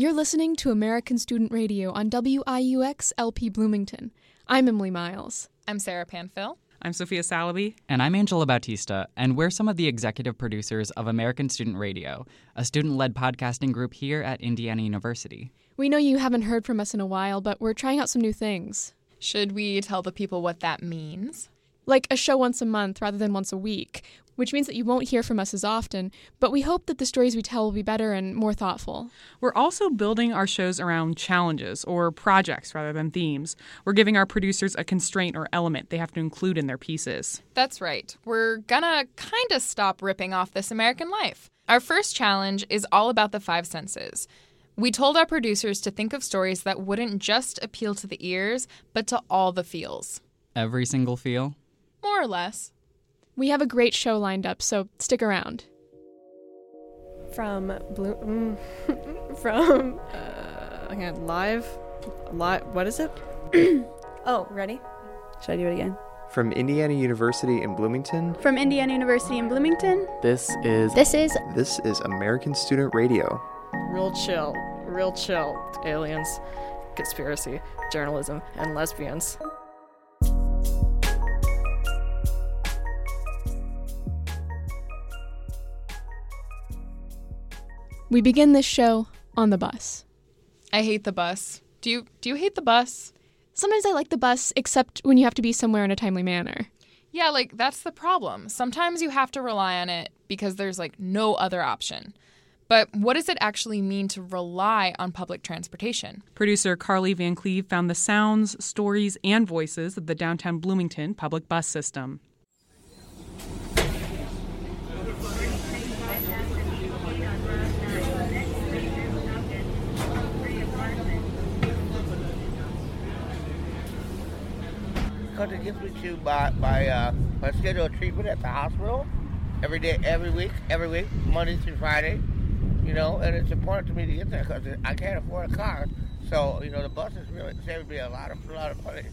You're listening to American Student Radio on WIUX LP Bloomington. I'm Emily Miles. I'm Sarah Panfil. I'm Sophia Salaby. And I'm Angela Bautista, and we're some of the executive producers of American Student Radio, a student led podcasting group here at Indiana University. We know you haven't heard from us in a while, but we're trying out some new things. Should we tell the people what that means? Like a show once a month rather than once a week, which means that you won't hear from us as often, but we hope that the stories we tell will be better and more thoughtful. We're also building our shows around challenges or projects rather than themes. We're giving our producers a constraint or element they have to include in their pieces. That's right. We're gonna kind of stop ripping off This American Life. Our first challenge is all about the five senses. We told our producers to think of stories that wouldn't just appeal to the ears, but to all the feels. Every single feel? More or less. We have a great show lined up, so stick around. From Blue. Mm, from. Uh, again, live. Live. What is it? oh, ready? Should I do it again? From Indiana University in Bloomington. From Indiana University in Bloomington. This is. This is. This is American Student Radio. Real chill. Real chill. Aliens, conspiracy, journalism, and lesbians. We begin this show on the bus. I hate the bus. Do you do you hate the bus? Sometimes I like the bus, except when you have to be somewhere in a timely manner. Yeah, like that's the problem. Sometimes you have to rely on it because there's like no other option. But what does it actually mean to rely on public transportation? Producer Carly Van Cleve found the sounds, stories, and voices of the downtown Bloomington public bus system. It gets me to my my uh, my scheduled treatment at the hospital every day, every week, every week, Monday through Friday. You know, and it's important to me to get there because I can't afford a car. So you know, the bus is really saving me a lot of a lot of money.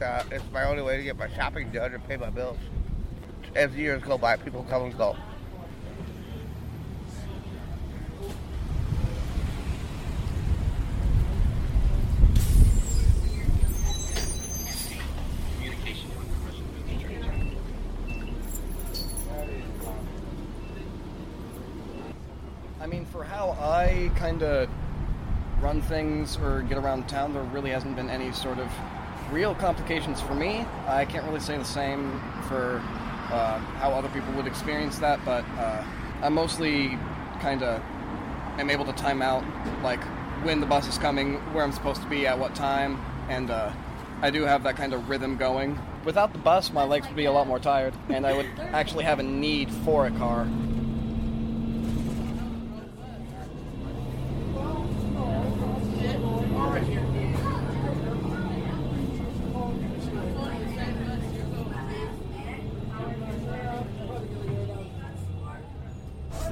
Uh, it's my only way to get my shopping done and pay my bills. As years go by, people come and go. I mean, for how I kind of run things or get around town, there really hasn't been any sort of real complications for me. I can't really say the same for uh, how other people would experience that, but uh, I mostly kind of am able to time out, like when the bus is coming, where I'm supposed to be at what time, and uh, I do have that kind of rhythm going. Without the bus, my legs would be a lot more tired, and I would actually have a need for a car.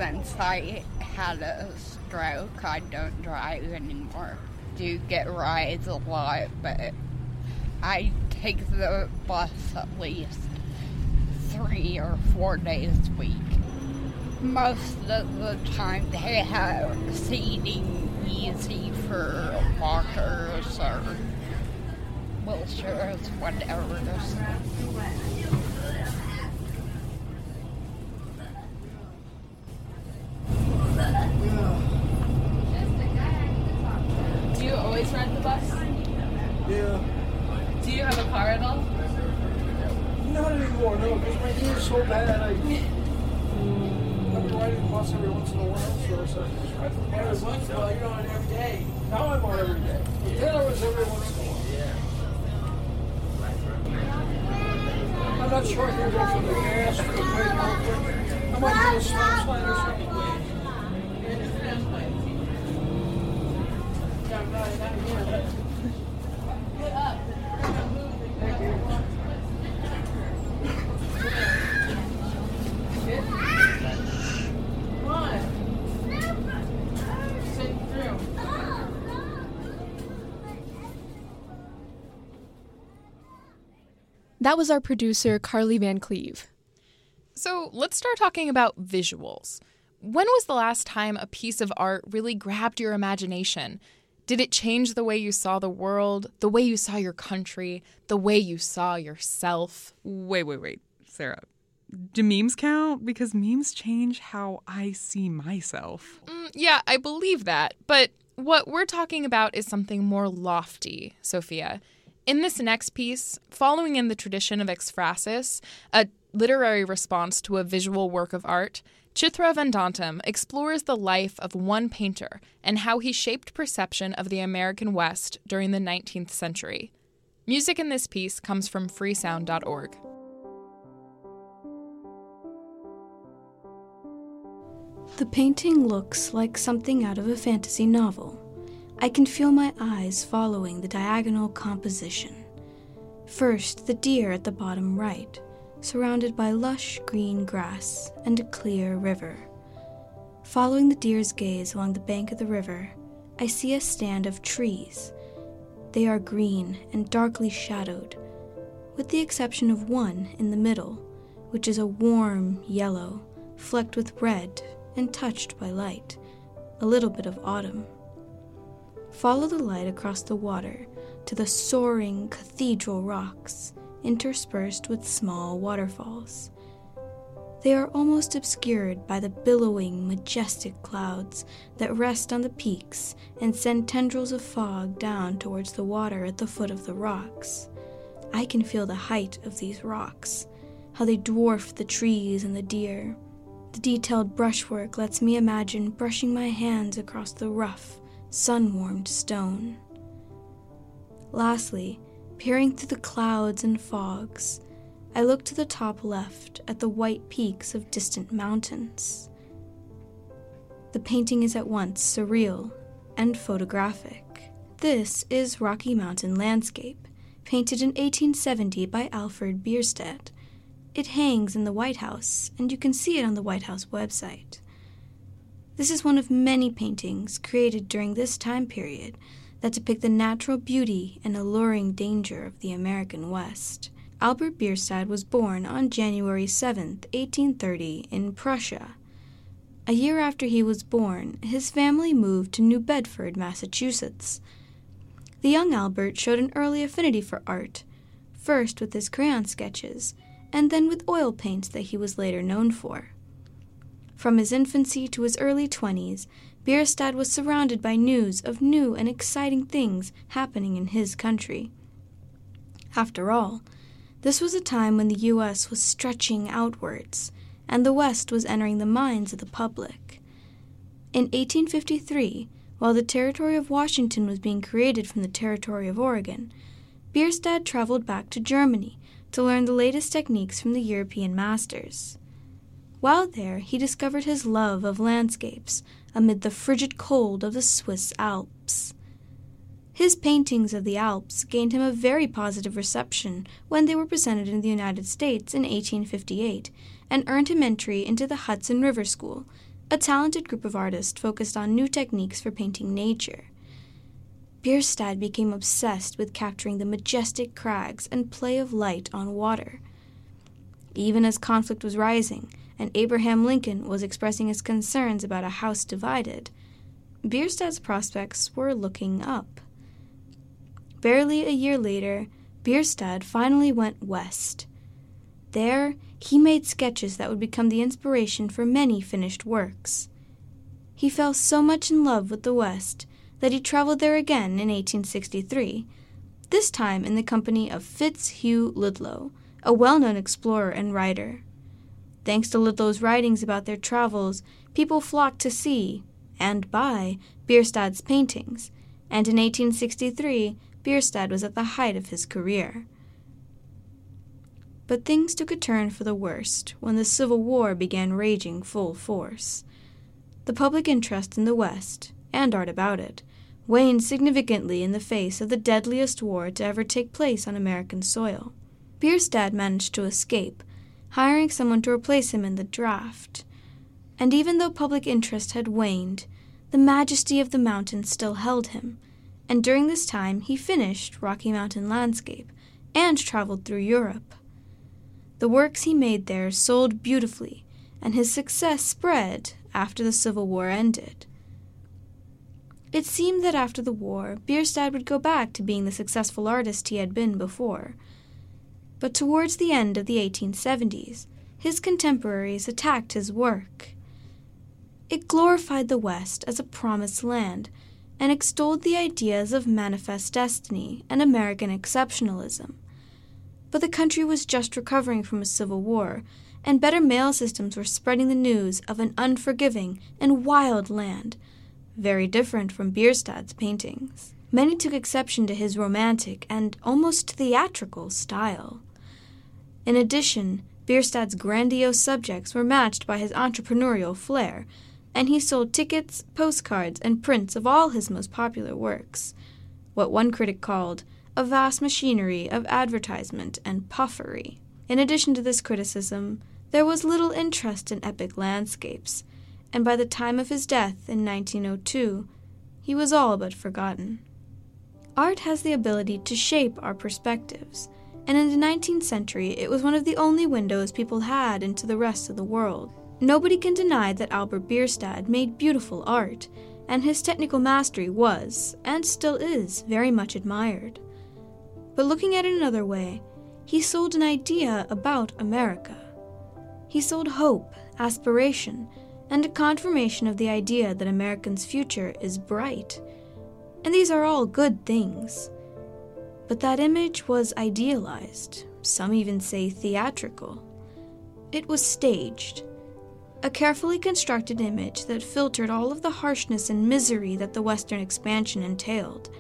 since I had a stroke, I don't drive anymore. Do get rides a lot, but I take the bus at least three or four days a week. Most of the time, they have seating easy for walkers or wheelchairs, whatever. So bad. I, I've been riding the bus every once in a while, so like. Every once in a while, you're on every day. Now I'm on every day. Then I was every once in a while. I'm not sure I can go from the gas to the brake real quick. I might do a stop sign or something. That was our producer, Carly Van Cleve. So let's start talking about visuals. When was the last time a piece of art really grabbed your imagination? Did it change the way you saw the world, the way you saw your country, the way you saw yourself? Wait, wait, wait, Sarah. Do memes count? Because memes change how I see myself. Mm, yeah, I believe that. But what we're talking about is something more lofty, Sophia. In this next piece, following in the tradition of ekphrasis, a literary response to a visual work of art, Chitra Vedantam explores the life of one painter and how he shaped perception of the American West during the 19th century. Music in this piece comes from freesound.org. The painting looks like something out of a fantasy novel. I can feel my eyes following the diagonal composition. First, the deer at the bottom right, surrounded by lush green grass and a clear river. Following the deer's gaze along the bank of the river, I see a stand of trees. They are green and darkly shadowed, with the exception of one in the middle, which is a warm yellow, flecked with red and touched by light, a little bit of autumn. Follow the light across the water to the soaring cathedral rocks, interspersed with small waterfalls. They are almost obscured by the billowing, majestic clouds that rest on the peaks and send tendrils of fog down towards the water at the foot of the rocks. I can feel the height of these rocks, how they dwarf the trees and the deer. The detailed brushwork lets me imagine brushing my hands across the rough, sun warmed stone. Lastly, peering through the clouds and fogs, I look to the top left at the white peaks of distant mountains. The painting is at once surreal and photographic. This is Rocky Mountain Landscape, painted in 1870 by Albert Bierstadt it hangs in the White House, and you can see it on the White House website. This is one of many paintings created during this time period that depict the natural beauty and alluring danger of the American West. Albert Bierstadt was born on January 7, 1830, in Prussia. A year after he was born, his family moved to New Bedford, Massachusetts. The young Albert showed an early affinity for art, first with his crayon sketches and then with oil paints that he was later known for. From his infancy to his early twenties, Bierstadt was surrounded by news of new and exciting things happening in his country. After all, this was a time when the U.S. was stretching outwards, and the West was entering the minds of the public. In 1853, while the territory of Washington was being created from the territory of Oregon, Bierstadt traveled back to Germany to learn the latest techniques from the European masters. While there, he discovered his love of landscapes amid the frigid cold of the Swiss Alps. His paintings of the Alps gained him a very positive reception when they were presented in the United States in 1858 and earned him entry into the Hudson River School, a talented group of artists focused on new techniques for painting nature. Bierstadt became obsessed with capturing the majestic crags and play of light on water. Even as conflict was rising and Abraham Lincoln was expressing his concerns about a house divided, Bierstadt's prospects were looking up. Barely a year later, Bierstadt finally went west. There, he made sketches that would become the inspiration for many finished works. He fell so much in love with the West that he traveled there again in 1863, this time in the company of Fitzhugh Ludlow, a well known explorer and writer. Thanks to Ludlow's writings about their travels, people flocked to see and buy Bierstadt's paintings, and in 1863 Bierstadt was at the height of his career. But things took a turn for the worst when the Civil War began raging full force. The public interest in the West, and art about it, waned significantly in the face of the deadliest war to ever take place on American soil. Bierstadt managed to escape, hiring someone to replace him in the draft. And even though public interest had waned, the majesty of the mountains still held him, and during this time he finished Rocky Mountain Landscape and traveled through Europe. The works he made there sold beautifully, and his success spread after the Civil War ended. It seemed that after the war, Bierstadt would go back to being the successful artist he had been before. But towards the end of the 1870s, his contemporaries attacked his work. It glorified the West as a promised land and extolled the ideas of manifest destiny and American exceptionalism. But the country was just recovering from a civil war, and better mail systems were spreading the news of an unforgiving and wild land, very different from Bierstadt's paintings. Many took exception to his romantic and almost theatrical style. In addition, Bierstadt's grandiose subjects were matched by his entrepreneurial flair, and he sold tickets, postcards, and prints of all his most popular works. What one critic called a vast machinery of advertisement and puffery. In addition to this criticism, there was little interest in epic landscapes, and by the time of his death in 1902, he was all but forgotten. Art has the ability to shape our perspectives, and in the 19th century it was one of the only windows people had into the rest of the world. Nobody can deny that Albert Bierstadt made beautiful art, and his technical mastery was, and still is, very much admired. But looking at it another way, he sold an idea about America. He sold hope, aspiration, and a confirmation of the idea that Americans' future is bright. And these are all good things. But that image was idealized, some even say theatrical. It was staged, a carefully constructed image that filtered all of the harshness and misery that the Western expansion entailed.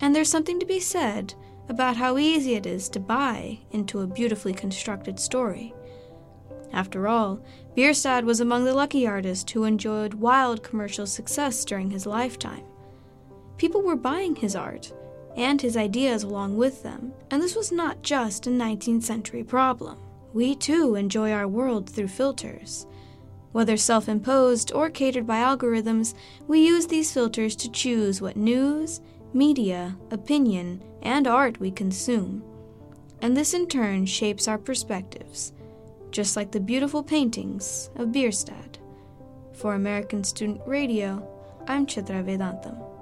And there's something to be said about how easy it is to buy into a beautifully constructed story. After all, Bierstadt was among the lucky artists who enjoyed wild commercial success during his lifetime. People were buying his art, and his ideas along with them, and this was not just a 19th century problem. We too enjoy our world through filters. Whether self imposed or catered by algorithms, we use these filters to choose what news, media, opinion, and art we consume. And this in turn shapes our perspectives, just like the beautiful paintings of Bierstadt. For American Student Radio, I'm Chitra Vedantam.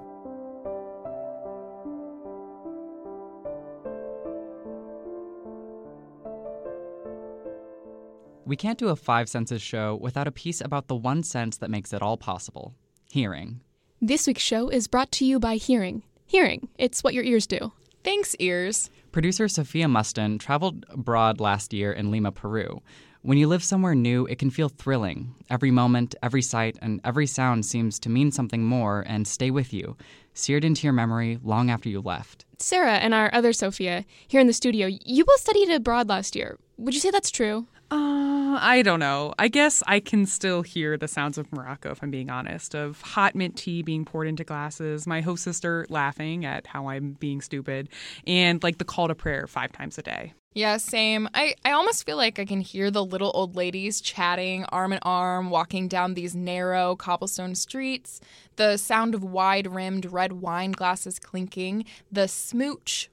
We can't do a five senses show without a piece about the one sense that makes it all possible hearing. This week's show is brought to you by Hearing. Hearing, it's what your ears do. Thanks, ears. Producer Sophia Mustin traveled abroad last year in Lima, Peru. When you live somewhere new, it can feel thrilling. Every moment, every sight, and every sound seems to mean something more and stay with you, seared into your memory long after you left. Sarah and our other Sophia here in the studio, you both studied abroad last year. Would you say that's true? Uh, I don't know. I guess I can still hear the sounds of Morocco, if I'm being honest, of hot mint tea being poured into glasses, my host sister laughing at how I'm being stupid, and like the call to prayer five times a day. Yeah, same. I, I almost feel like I can hear the little old ladies chatting arm in arm, walking down these narrow cobblestone streets, the sound of wide rimmed red wine glasses clinking, the smooch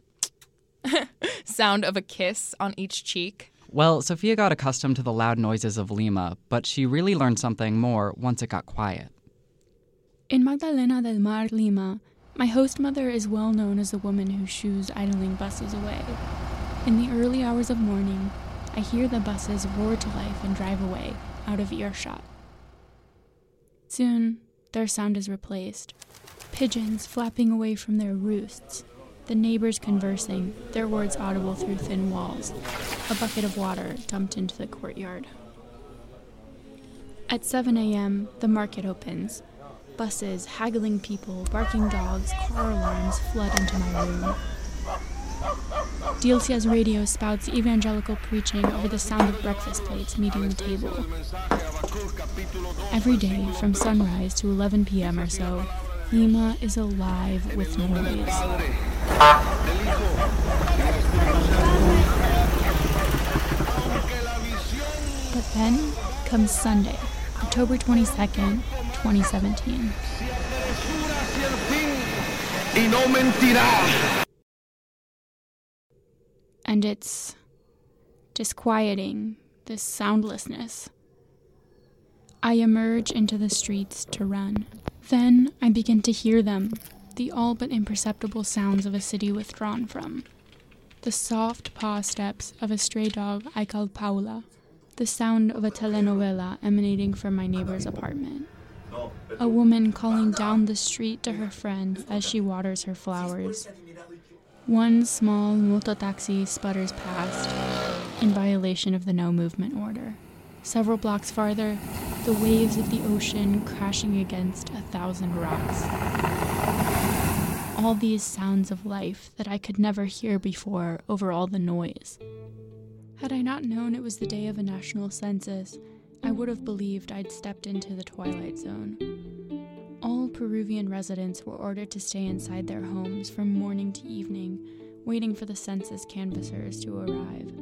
sound of a kiss on each cheek. Well, Sophia got accustomed to the loud noises of Lima, but she really learned something more once it got quiet. In Magdalena del Mar, Lima, my host mother is well known as the woman who shoos idling buses away. In the early hours of morning, I hear the buses roar to life and drive away, out of earshot. Soon, their sound is replaced. Pigeons flapping away from their roosts, the neighbors conversing, their words audible through thin walls, a bucket of water dumped into the courtyard. At 7 a.m., the market opens. Buses, haggling people, barking dogs, car alarms flood into my room. Dilcia's radio spouts evangelical preaching over the sound of breakfast plates meeting the table. Every day, from sunrise to 11 p.m. or so, Lima is alive with noise. But then comes Sunday, October 22nd, 2017. And it's disquieting, this soundlessness. I emerge into the streets to run. Then I begin to hear them, the all but imperceptible sounds of a city withdrawn from. The soft paw steps of a stray dog I called Paula, the sound of a telenovela emanating from my neighbor's apartment. A woman calling down the street to her friend as she waters her flowers. One small mototaxi sputters past in violation of the no movement order. Several blocks farther, the waves of the ocean crashing against a thousand rocks. All these sounds of life that I could never hear before over all the noise. Had I not known it was the day of a national census, I would have believed I'd stepped into the twilight zone. All Peruvian residents were ordered to stay inside their homes from morning to evening, waiting for the census canvassers to arrive.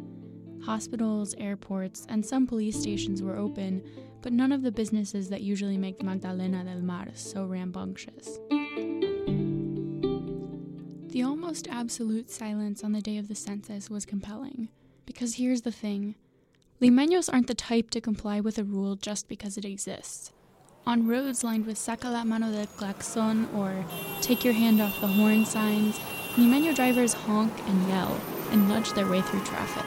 Hospitals, airports, and some police stations were open, but none of the businesses that usually make Magdalena del Mar so rambunctious. Almost absolute silence on the day of the census was compelling, because here's the thing Limeños aren't the type to comply with a rule just because it exists. On roads lined with saca la mano del claxon or take your hand off the horn signs, Limeño drivers honk and yell and nudge their way through traffic.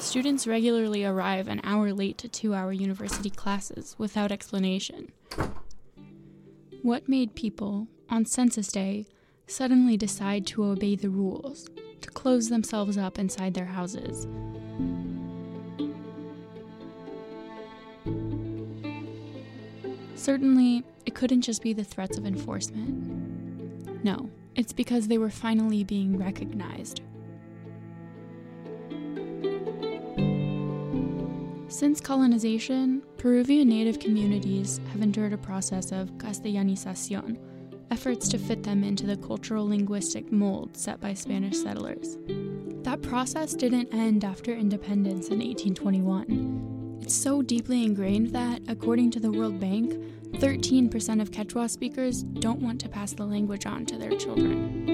Students regularly arrive an hour late to two hour university classes without explanation. What made people, on census day, suddenly decide to obey the rules, to close themselves up inside their houses? Certainly, it couldn't just be the threats of enforcement. No, it's because they were finally being recognized. Since colonization, Peruvian native communities have endured a process of castellanización, efforts to fit them into the cultural linguistic mold set by Spanish settlers. That process didn't end after independence in 1821. It's so deeply ingrained that, according to the World Bank, 13% of Quechua speakers don't want to pass the language on to their children.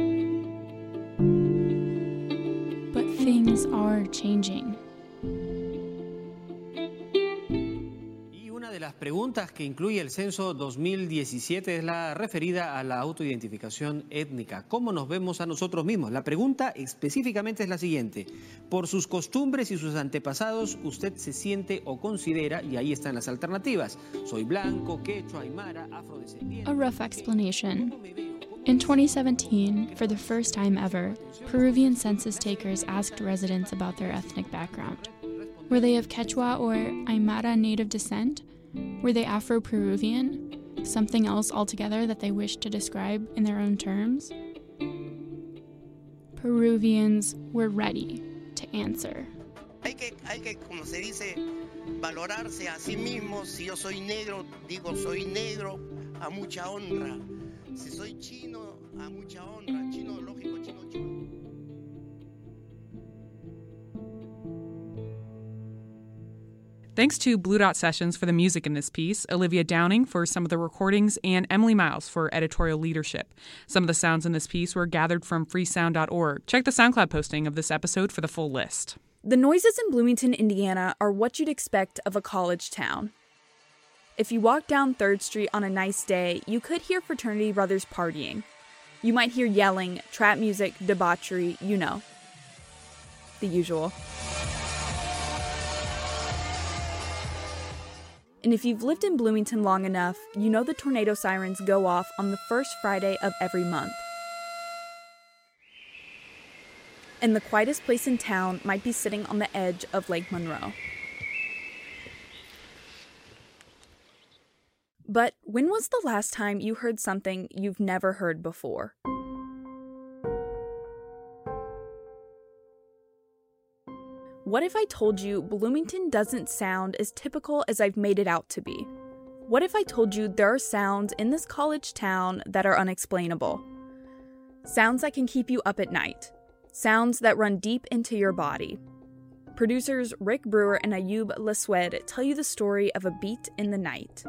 But things are changing. Las preguntas que incluye el censo 2017 es la referida a la autoidentificación étnica. ¿Cómo nos vemos a nosotros mismos? La pregunta específicamente es la siguiente. Por sus costumbres y sus antepasados, usted se siente o considera, y ahí están las alternativas, soy blanco, quechua, aymara, afrodescendiente. A rough explanation. In 2017, for the first time ever, Peruvian census takers asked residents about their ethnic background. Were they of Quechua or Aymara native descent? Were they Afro Peruvian? Something else altogether that they wished to describe in their own terms? Peruvians were ready to answer. A mucha honra. Si soy chino, a mucha honra. Chino lógico, Thanks to Blue Dot Sessions for the music in this piece, Olivia Downing for some of the recordings, and Emily Miles for editorial leadership. Some of the sounds in this piece were gathered from freesound.org. Check the SoundCloud posting of this episode for the full list. The noises in Bloomington, Indiana are what you'd expect of a college town. If you walk down 3rd Street on a nice day, you could hear fraternity brothers partying. You might hear yelling, trap music, debauchery, you know. The usual. And if you've lived in Bloomington long enough, you know the tornado sirens go off on the first Friday of every month. And the quietest place in town might be sitting on the edge of Lake Monroe. But when was the last time you heard something you've never heard before? What if I told you Bloomington doesn't sound as typical as I've made it out to be? What if I told you there are sounds in this college town that are unexplainable? Sounds that can keep you up at night. Sounds that run deep into your body. Producers Rick Brewer and Ayub Laswed tell you the story of a beat in the night.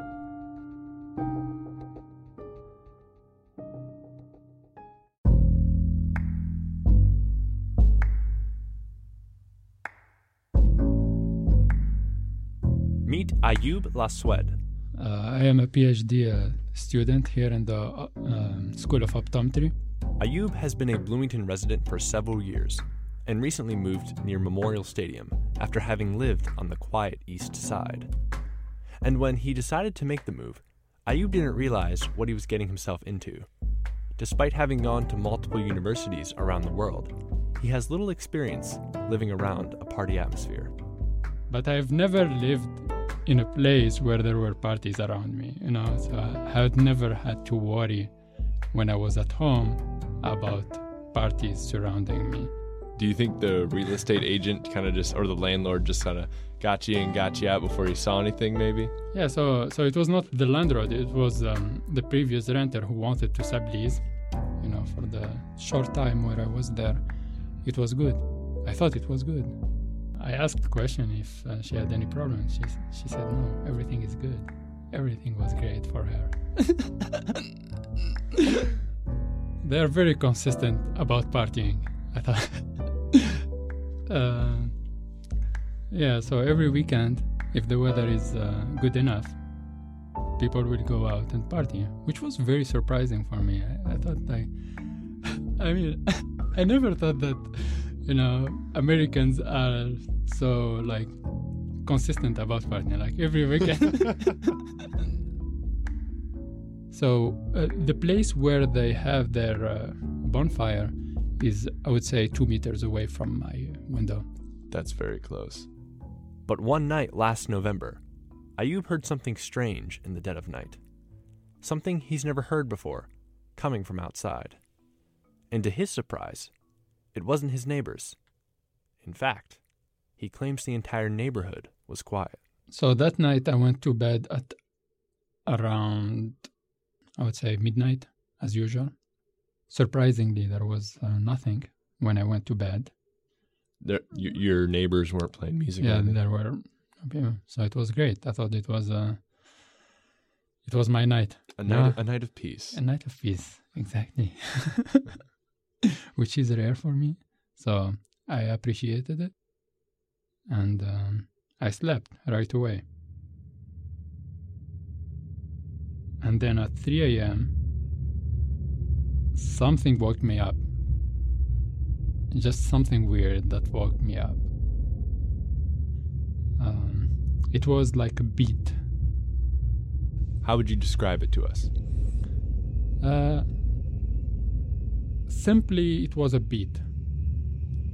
Ayub Laswed, Uh, I am a PhD uh, student here in the uh, um, School of Optometry. Ayub has been a Bloomington resident for several years and recently moved near Memorial Stadium after having lived on the quiet east side. And when he decided to make the move, Ayub didn't realize what he was getting himself into. Despite having gone to multiple universities around the world, he has little experience living around a party atmosphere. But I've never lived in a place where there were parties around me, you know, so I had never had to worry when I was at home about parties surrounding me. Do you think the real estate agent kind of just, or the landlord just kind of got you and got you out before you saw anything, maybe? Yeah, so so it was not the landlord; it was um, the previous renter who wanted to sublease. You know, for the short time where I was there, it was good. I thought it was good. I asked the question if uh, she had any problems. She she said no, everything is good. Everything was great for her. They're very consistent about partying. I thought. uh, yeah, so every weekend, if the weather is uh, good enough, people will go out and party, which was very surprising for me. I, I thought I, I mean, I never thought that, you know, Americans are so like consistent about partner like every weekend. so uh, the place where they have their uh, bonfire is, I would say, two meters away from my window. That's very close. But one night last November, Ayub heard something strange in the dead of night. Something he's never heard before, coming from outside. And to his surprise, it wasn't his neighbors. In fact, he claims the entire neighborhood was quiet. So that night I went to bed at around, I would say, midnight, as usual. Surprisingly, there was uh, nothing when I went to bed. There, y- your neighbors weren't playing music. Yeah, anything? there were people, so it was great. I thought it was uh, it was my night. A night- a night of peace. A night of peace, exactly. Which is rare for me, so I appreciated it, and um, I slept right away. And then at 3 a.m., something woke me up. Just something weird that woke me up. Um, it was like a beat. How would you describe it to us? Uh, simply, it was a beat.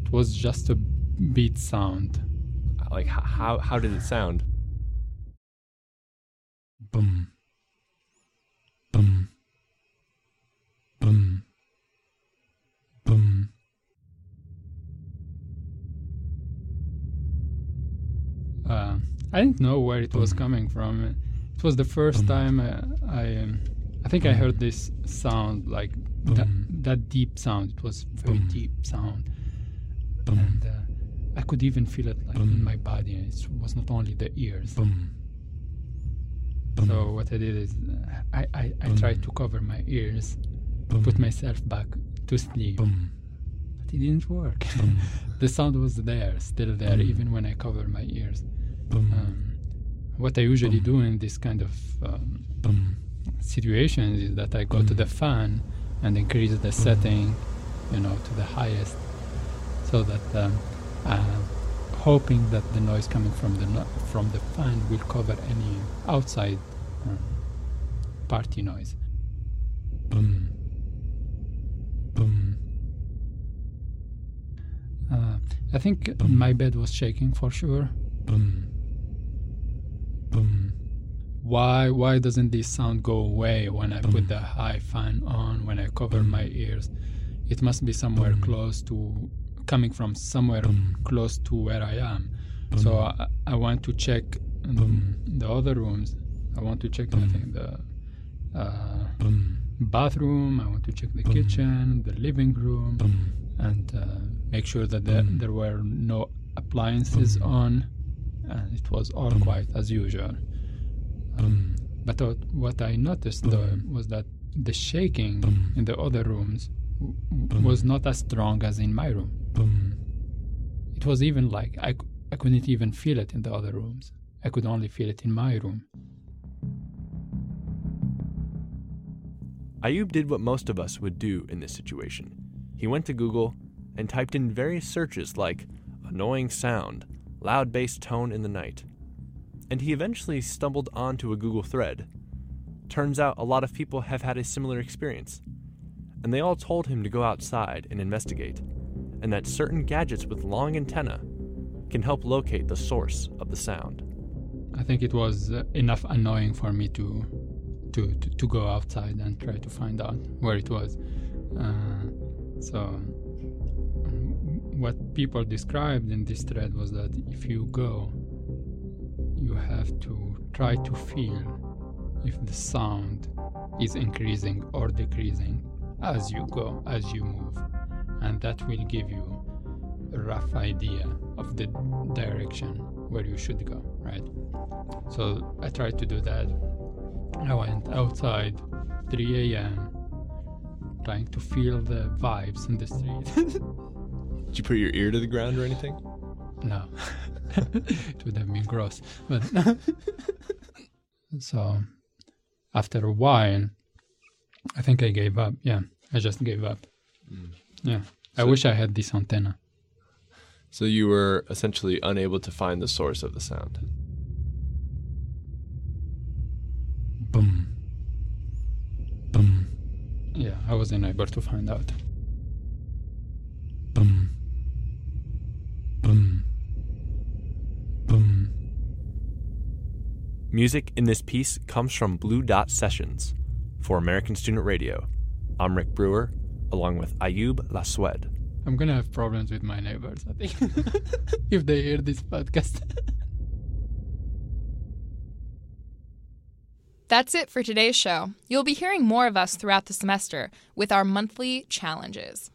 It was just a beat sound. Like how how did it sound? Boom. Boom. Boom. Boom. Uh, I didn't know where it was coming from. It was the first time I, I, um, I think I heard this sound like that, that deep sound. It was very deep sound, and uh, I could even feel it like in my body. It was not only the ears. So what I did is I, I, I tried to cover my ears, put myself back to sleep. But it didn't work. the sound was there, still there, even when I covered my ears. Um, what I usually do in this kind of um, situations is that I go to the fan and increase the setting, you know, to the highest, so that um, uh, hoping that the noise coming from the no- from the fan will cover any outside um, party noise. Boom. Boom. Uh, I think my bed was shaking for sure. Boom. Boom. Why why doesn't this sound go away when I put the high fan on when I cover my ears? It must be somewhere close to coming from somewhere close to where I am. So I, I want to check um, the other rooms. I want to check I think the uh, bathroom. I want to check the kitchen, the living room, and uh, make sure that there, there were no appliances on, and it was all quiet as usual. Um, but what, what I noticed though was that the shaking in the other rooms was not as strong as in my room. Um, it was even like I, I couldn't even feel it in the other rooms. I could only feel it in my room. Ayub did what most of us would do in this situation. He went to Google and typed in various searches like annoying sound, loud bass tone in the night. And he eventually stumbled onto a Google thread. Turns out a lot of people have had a similar experience. And they all told him to go outside and investigate, and that certain gadgets with long antennae can help locate the source of the sound. I think it was uh, enough annoying for me to, to, to, to, go outside and try to find out where it was. Uh, so what people described in this thread was that if you go, you have to try to feel if the sound is increasing or decreasing as you go, as you move. And that will give you a rough idea of the direction where you should go, right? So I tried to do that. I went outside 3 a.m. trying to feel the vibes in the street. Did you put your ear to the ground or anything? No. it would have been gross. But so after a while, I think I gave up. Yeah, I just gave up. Mm. Yeah. So, I wish I had this antenna. So you were essentially unable to find the source of the sound. Boom. Boom. Yeah, I was unable to find out. Boom. Boom. Boom. Music in this piece comes from Blue Dot Sessions. For American Student Radio, I'm Rick Brewer, along with Ayub Laswed. I'm gonna have problems with my neighbors, I think, if they hear this podcast. That's it for today's show. You'll be hearing more of us throughout the semester with our monthly challenges.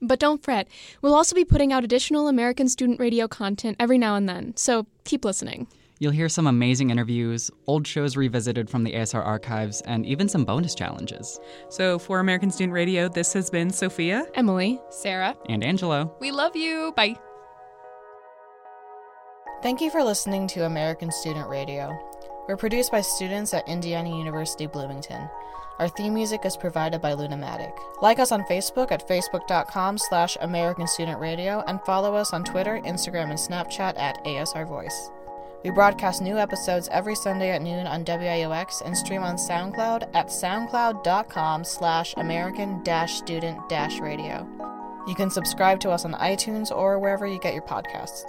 But don't fret, we'll also be putting out additional American Student Radio content every now and then, so keep listening. You'll hear some amazing interviews, old shows revisited from the ASR archives, and even some bonus challenges. So, for American Student Radio, this has been Sophia, Emily, Sarah, and Angela. We love you. Bye. Thank you for listening to American Student Radio. We're produced by students at Indiana University Bloomington. Our theme music is provided by Lunamatic. Like us on Facebook at facebook.com slash American Student Radio and follow us on Twitter, Instagram, and Snapchat at ASR Voice. We broadcast new episodes every Sunday at noon on WIUX and stream on SoundCloud at soundcloud.com slash American student radio. You can subscribe to us on iTunes or wherever you get your podcasts.